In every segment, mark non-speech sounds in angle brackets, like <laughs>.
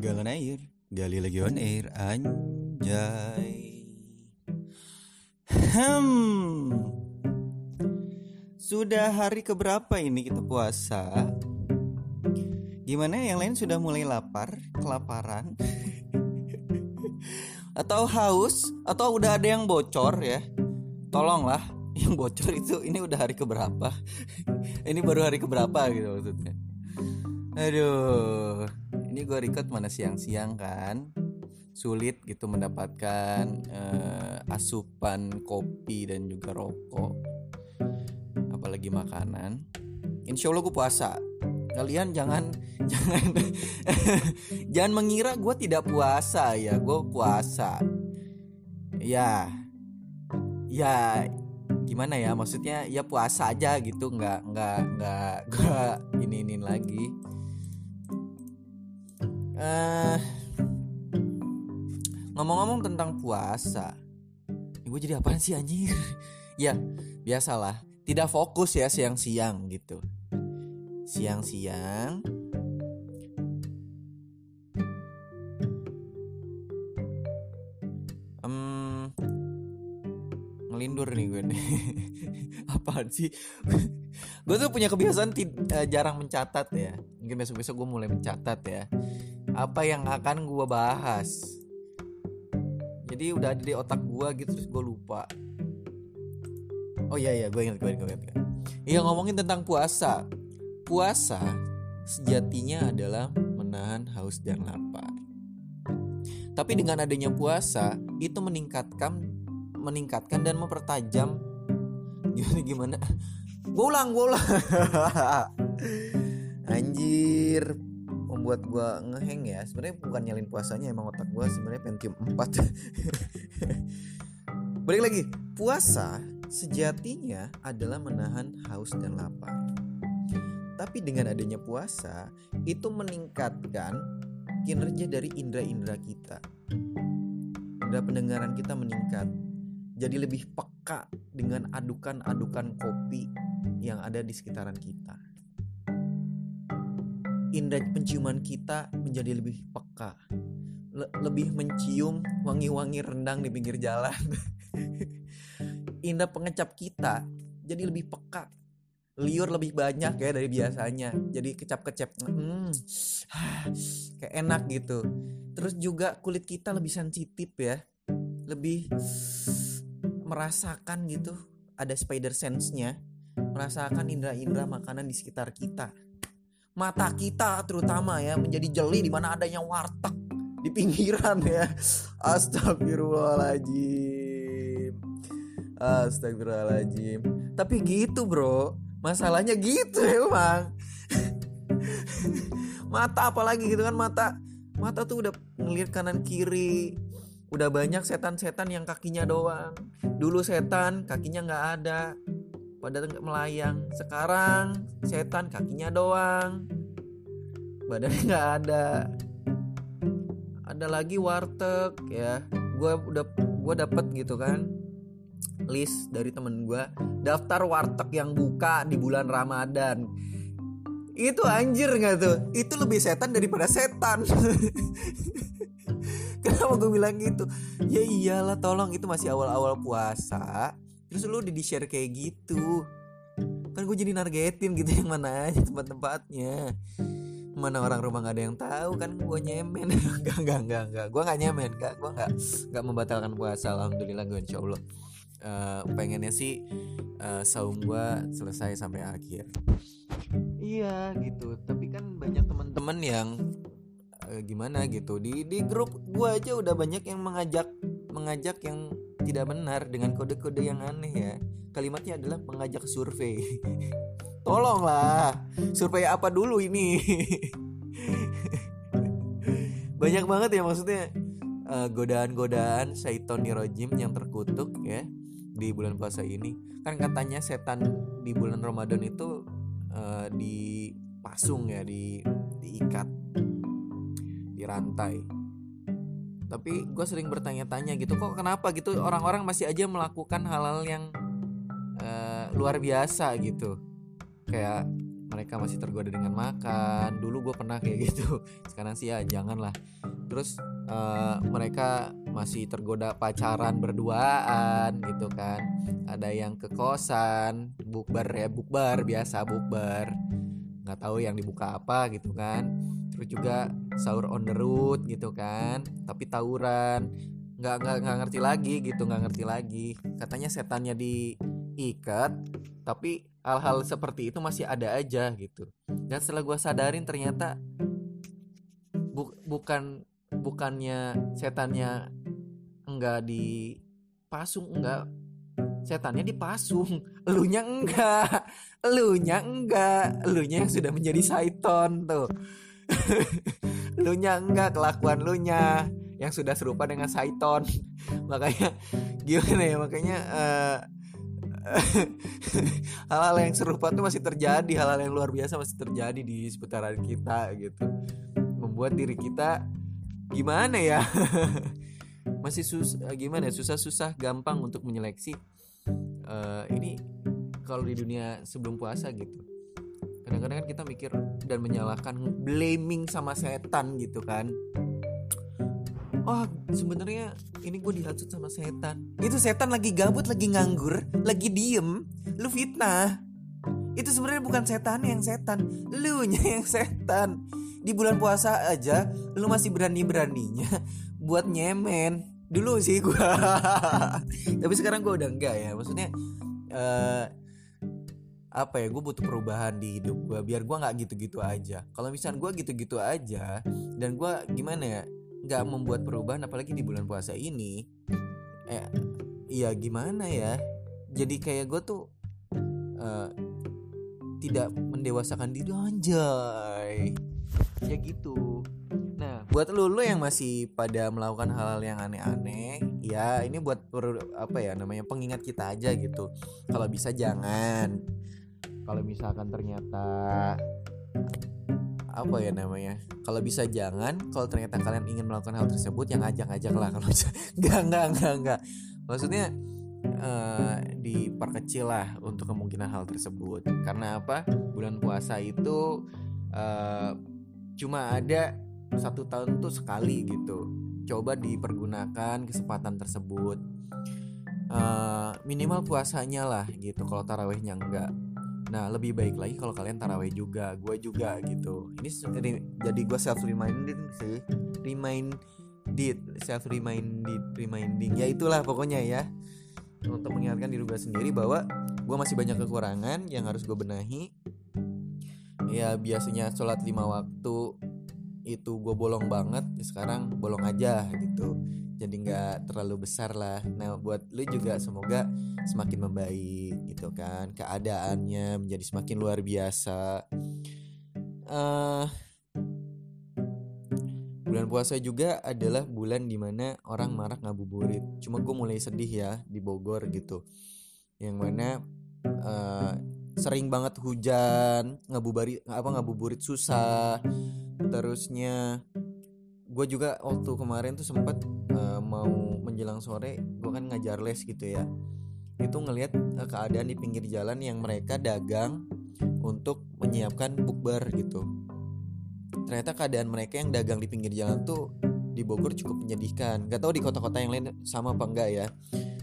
Galan air, gali lagi on air, anjay. Hmm. Sudah hari keberapa ini kita puasa? Gimana yang lain sudah mulai lapar, kelaparan? <laughs> atau haus atau udah ada yang bocor ya? Tolonglah yang bocor itu ini udah hari keberapa? <laughs> ini baru hari keberapa gitu maksudnya. Aduh, ini gue record mana siang-siang kan. Sulit gitu mendapatkan uh, asupan kopi dan juga rokok. Apalagi makanan. Insya Allah gue puasa. Kalian jangan <laughs> jangan jangan mengira gue tidak puasa ya. Gue puasa. Ya ya gimana ya? Maksudnya ya puasa aja gitu. Nggak nggak nggak nggak <laughs> ini ini lagi uh, ngomong-ngomong tentang puasa gue jadi apaan sih anjir? <laughs> Ya biasalah tidak fokus ya siang-siang gitu. Siang-siang um, ngelindur nih gue nih. <laughs> Apaan sih? <laughs> Gue tuh punya kebiasaan uh, jarang mencatat ya. Mungkin besok-besok gue mulai mencatat ya apa yang akan gue bahas? Jadi udah ada di otak gue gitu terus gue lupa. Oh iya iya gue ingat gue ingat gue ingat iya ngomongin tentang puasa. Puasa sejatinya adalah menahan haus dan lapar. Tapi dengan adanya puasa itu meningkatkan meningkatkan dan mempertajam. Gimana gimana? Gue ulang gue ulang. <laughs> Anjir membuat gue ngeheng ya. Sebenarnya bukan nyalin puasanya emang otak gue sebenarnya Pentium 4 <laughs> balik lagi. Puasa sejatinya adalah menahan haus dan lapar. Tapi dengan adanya puasa itu meningkatkan kinerja dari indera-indera kita. Indera pendengaran kita meningkat. Jadi lebih peka dengan adukan-adukan kopi yang ada di sekitaran kita indera penciuman kita menjadi lebih peka. Le lebih mencium wangi-wangi rendang di pinggir jalan. <laughs> Indera pengecap kita jadi lebih peka. Liur lebih banyak ya dari biasanya. Jadi kecap-kecap hmm, <sighs> kayak enak gitu. Terus juga kulit kita lebih sensitif ya. Lebih merasakan gitu. Ada spider sense-nya. Merasakan indera-indera makanan di sekitar kita mata kita terutama ya menjadi jeli di mana adanya warteg di pinggiran ya. Astagfirullahaladzim. Astagfirullahaladzim. Tapi gitu bro. Masalahnya gitu emang. Mata apalagi gitu kan mata. Mata tuh udah ngeliat kanan kiri. Udah banyak setan-setan yang kakinya doang. Dulu setan kakinya nggak ada pada melayang. Sekarang setan kakinya doang. Badannya nggak ada. Ada lagi warteg ya. Gue udah gue dapet gitu kan. List dari temen gue daftar warteg yang buka di bulan ramadan. Itu anjir nggak tuh? Itu lebih setan daripada setan. <laughs> Kenapa gue bilang gitu? Ya iyalah tolong. Itu masih awal-awal puasa terus lu udah di share kayak gitu. Kan gue jadi nargetin gitu yang mana aja tempat-tempatnya. Mana orang rumah gak ada yang tahu kan gue nyemen. <laughs> Enggak enggak enggak enggak gue gak nyemen enggak gue nggak nggak membatalkan puasa alhamdulillah gue insya Allah. Uh, pengennya sih uh, saum gue selesai sampai akhir. Iya gitu. Tapi kan banyak teman-teman yang uh, gimana gitu di di grup gue aja udah banyak yang mengajak mengajak yang tidak benar dengan kode-kode yang aneh ya. Kalimatnya adalah mengajak survei. <laughs> Tolonglah survei apa dulu ini? <laughs> Banyak banget ya maksudnya. Uh, godaan-godaan syaiton nirojim yang terkutuk ya di bulan puasa ini. Kan katanya setan di bulan Ramadan itu uh, dipasung ya di diikat di rantai tapi gue sering bertanya-tanya gitu kok kenapa? Gitu orang-orang masih aja melakukan hal-hal yang uh, luar biasa gitu. Kayak mereka masih tergoda dengan makan. Dulu gue pernah kayak <laughs> gitu sekarang sih ya janganlah. Terus uh, mereka masih tergoda pacaran berduaan gitu kan. Ada yang ke kosan bukber ya bukber biasa bukber. Nggak tahu yang dibuka apa gitu kan terus juga sahur on the road gitu kan tapi tawuran. Nggak nggak nggak ngerti lagi gitu nggak ngerti lagi. Katanya setannya diikat tapi hal-hal seperti itu masih ada aja gitu. Dan setelah gue sadarin ternyata bu bukan bukannya setannya enggak dipasung enggak setannya dipasung <laughs> elunya enggak elunya enggak elunya yang sudah menjadi saiton tuh <laughs> elunya enggak kelakuan elunya yang sudah serupa dengan Saiton. <laughs> Makanya gimana ya makanya uh, <laughs> hal-hal yang serupa tuh masih terjadi hal-hal yang luar biasa masih terjadi di seputaran kita gitu. Membuat diri kita gimana ya? Masih sus eh, gimana ya susah-susah gampang untuk menyeleksi uh, ini kalau di dunia sebelum puasa gitu kadang-kadang kan kita mikir dan menyalahkan blaming sama setan gitu kan. Oh sebenarnya ini gue dihasut sama setan. Itu setan lagi gabut lagi nganggur lagi diem. Lu fitnah. Itu sebenarnya bukan setan yang setan. Lu nya yang setan. Di bulan puasa aja lu masih berani beraninya buat nyemen. Dulu sih gue <laughs> tapi sekarang gue udah enggak ya. Maksudnya uh, apa ya gue butuh perubahan di hidup gue biar gue nggak gitu-gitu aja. Kalau misalnya gue gitu-gitu aja dan gue gimana ya nggak membuat perubahan apalagi di bulan puasa ini eh ya gimana ya jadi kayak gue tuh uh, tidak mendewasakan diri anjay. Ya gitu. Nah buat lu lu yang masih pada melakukan hal-hal yang aneh-aneh ya ini buat per, apa ya namanya pengingat kita aja gitu. Kalau bisa jangan kalau misalkan ternyata apa ya namanya? Kalau bisa jangan kalau ternyata kalian ingin melakukan hal tersebut yang ajak-ajak lah. <laughs> Kalau bisa nggak nggak nggak nggak. Maksudnya uh, diperkecil lah untuk kemungkinan hal tersebut. Karena apa? Bulan puasa itu uh, cuma ada satu tahun tuh sekali gitu. Coba dipergunakan kesempatan tersebut. Uh, minimal puasanya lah gitu kalau tarawehnya enggak Nah lebih baik lagi kalau kalian taraweh juga, gue juga gitu. Ini jadi gue self reminding sih, reminded, self reminded, reminding. Ya itulah pokoknya ya untuk mengingatkan diri gue sendiri bahwa gue masih banyak kekurangan yang harus gue benahi. Ya biasanya sholat lima waktu itu gue bolong banget, ya sekarang bolong aja gitu jadi nggak terlalu besar lah. Nah buat lu juga semoga semakin membaik gitu kan. Keadaannya menjadi semakin luar biasa. Uh, bulan puasa juga adalah bulan di mana orang marah ngabuburit. Cuma gue mulai sedih ya di Bogor gitu. Yang mana uh, sering banget hujan ngabuburit apa ngabuburit susah. Terusnya gue juga waktu kemarin tuh sempat uh, mau menjelang sore gue kan ngajar les gitu ya. Itu ngelihat uh, keadaan di pinggir jalan yang mereka dagang untuk menyiapkan bukber gitu. Ternyata keadaan mereka yang dagang di pinggir jalan tuh di Bogor cukup menyedihkan. Gak tahu di kota-kota yang lain sama apa enggak ya.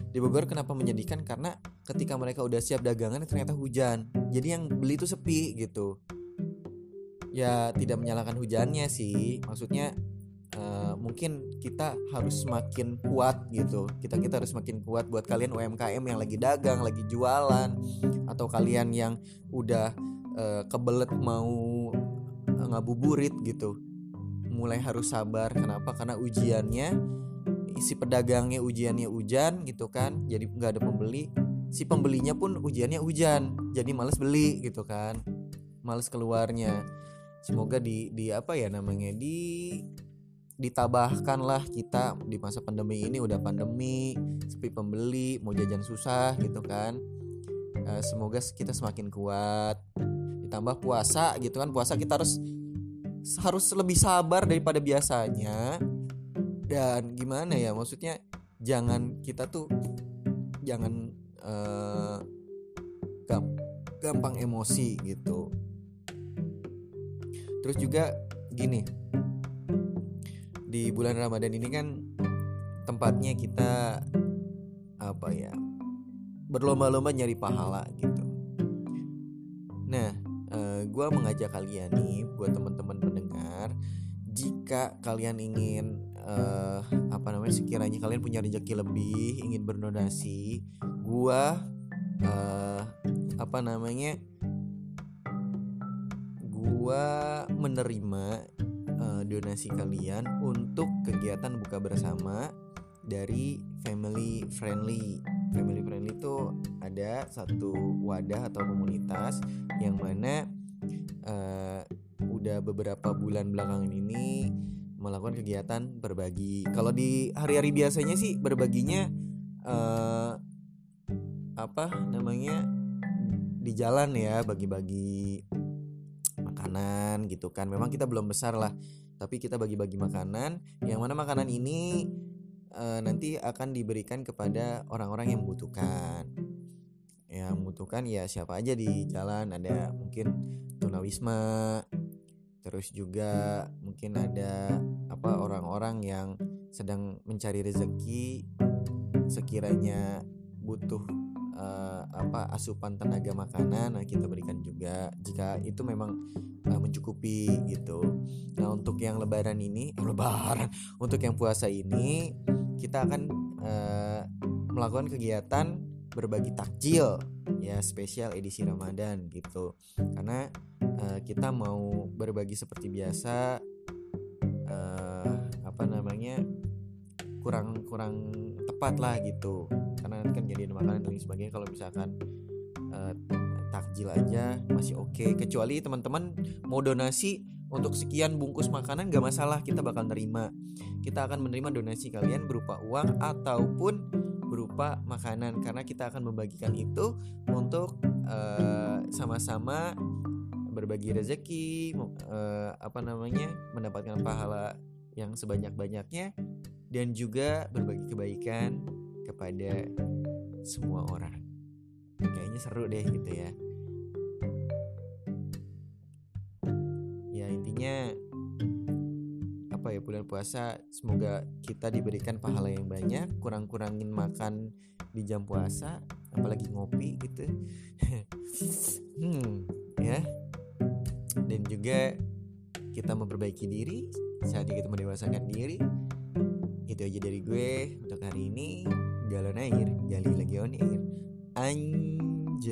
Di Bogor kenapa menyedihkan? Karena ketika mereka udah siap dagangan ternyata hujan. Jadi yang beli tuh sepi gitu. Ya tidak menyalahkan hujannya sih. Maksudnya uh, mungkin kita harus semakin kuat gitu. Kita kita harus semakin kuat buat kalian UMKM yang lagi dagang lagi jualan atau kalian yang udah uh, kebelet mau ngabuburit gitu. Mulai harus sabar. Kenapa? Karena ujiannya si pedagangnya ujiannya hujan gitu kan jadi nggak ada pembeli. Si pembelinya pun ujiannya hujan jadi males beli gitu kan. Males keluarnya. Semoga di di apa ya namanya di ditabahkanlah kita di masa pandemi ini udah pandemi sepi pembeli mau jajan susah gitu kan. Uh, semoga kita semakin kuat ditambah puasa gitu kan. Puasa kita harus harus lebih sabar daripada biasanya. Dan gimana ya maksudnya jangan kita tuh jangan uh, gampang emosi gitu. Terus juga gini di bulan Ramadan ini kan tempatnya kita apa ya berlomba-lomba nyari pahala gitu. Nah uh, eh, gue mengajak kalian nih buat teman-teman pendengar jika kalian ingin uh, apa namanya sekiranya kalian punya rezeki lebih ingin berdonasi gua uh, apa namanya gua menerima uh, donasi kalian untuk kegiatan buka bersama dari family friendly family friendly itu ada satu wadah atau komunitas yang mana uh, udah beberapa bulan belakangan ini melakukan kegiatan berbagi. Kalau di hari-hari biasanya sih berbaginya uh, apa namanya di jalan ya bagi-bagi makanan gitu kan. Memang kita belum besar lah, tapi kita bagi-bagi makanan. Yang mana makanan ini uh, nanti akan diberikan kepada orang-orang yang membutuhkan. Yang membutuhkan ya siapa aja di jalan ada mungkin tunawisma terus juga mungkin ada apa orang-orang yang sedang mencari rezeki sekiranya butuh uh, apa asupan tenaga makanan nah kita berikan juga. Jika itu memang uh, mencukupi gitu. Nah untuk yang lebaran ini <laughs> lebaran untuk yang puasa ini kita akan uh, melakukan kegiatan berbagi takjil ya spesial edisi Ramadan gitu. Karena uh, kita mau berbagi seperti biasa uh, apa namanya kurang kurang tepat lah gitu. Karena nanti kan jadi makanan dan sebagainya. Kalau misalkan uh, takjil aja masih oke. Okay. kecuali teman-teman mau donasi untuk sekian bungkus makanan gak masalah. Kita bakal nerima. Kita akan menerima donasi kalian berupa uang ataupun berupa makanan. Karena kita akan membagikan itu untuk sama-sama uh, berbagi rezeki uh, apa namanya mendapatkan pahala yang sebanyak-banyaknya dan juga berbagi kebaikan kepada semua orang. Kayaknya seru deh gitu ya. Ya intinya apa ya bulan puasa semoga kita diberikan pahala yang banyak kurang-kurangin makan di jam puasa apalagi ngopi gitu. <laughs> Hmm ya. Dan juga kita memperbaiki diri saatnya kita mendewasakan diri itu aja dari gue untuk hari ini. Galon air gali lagi on air. Anjay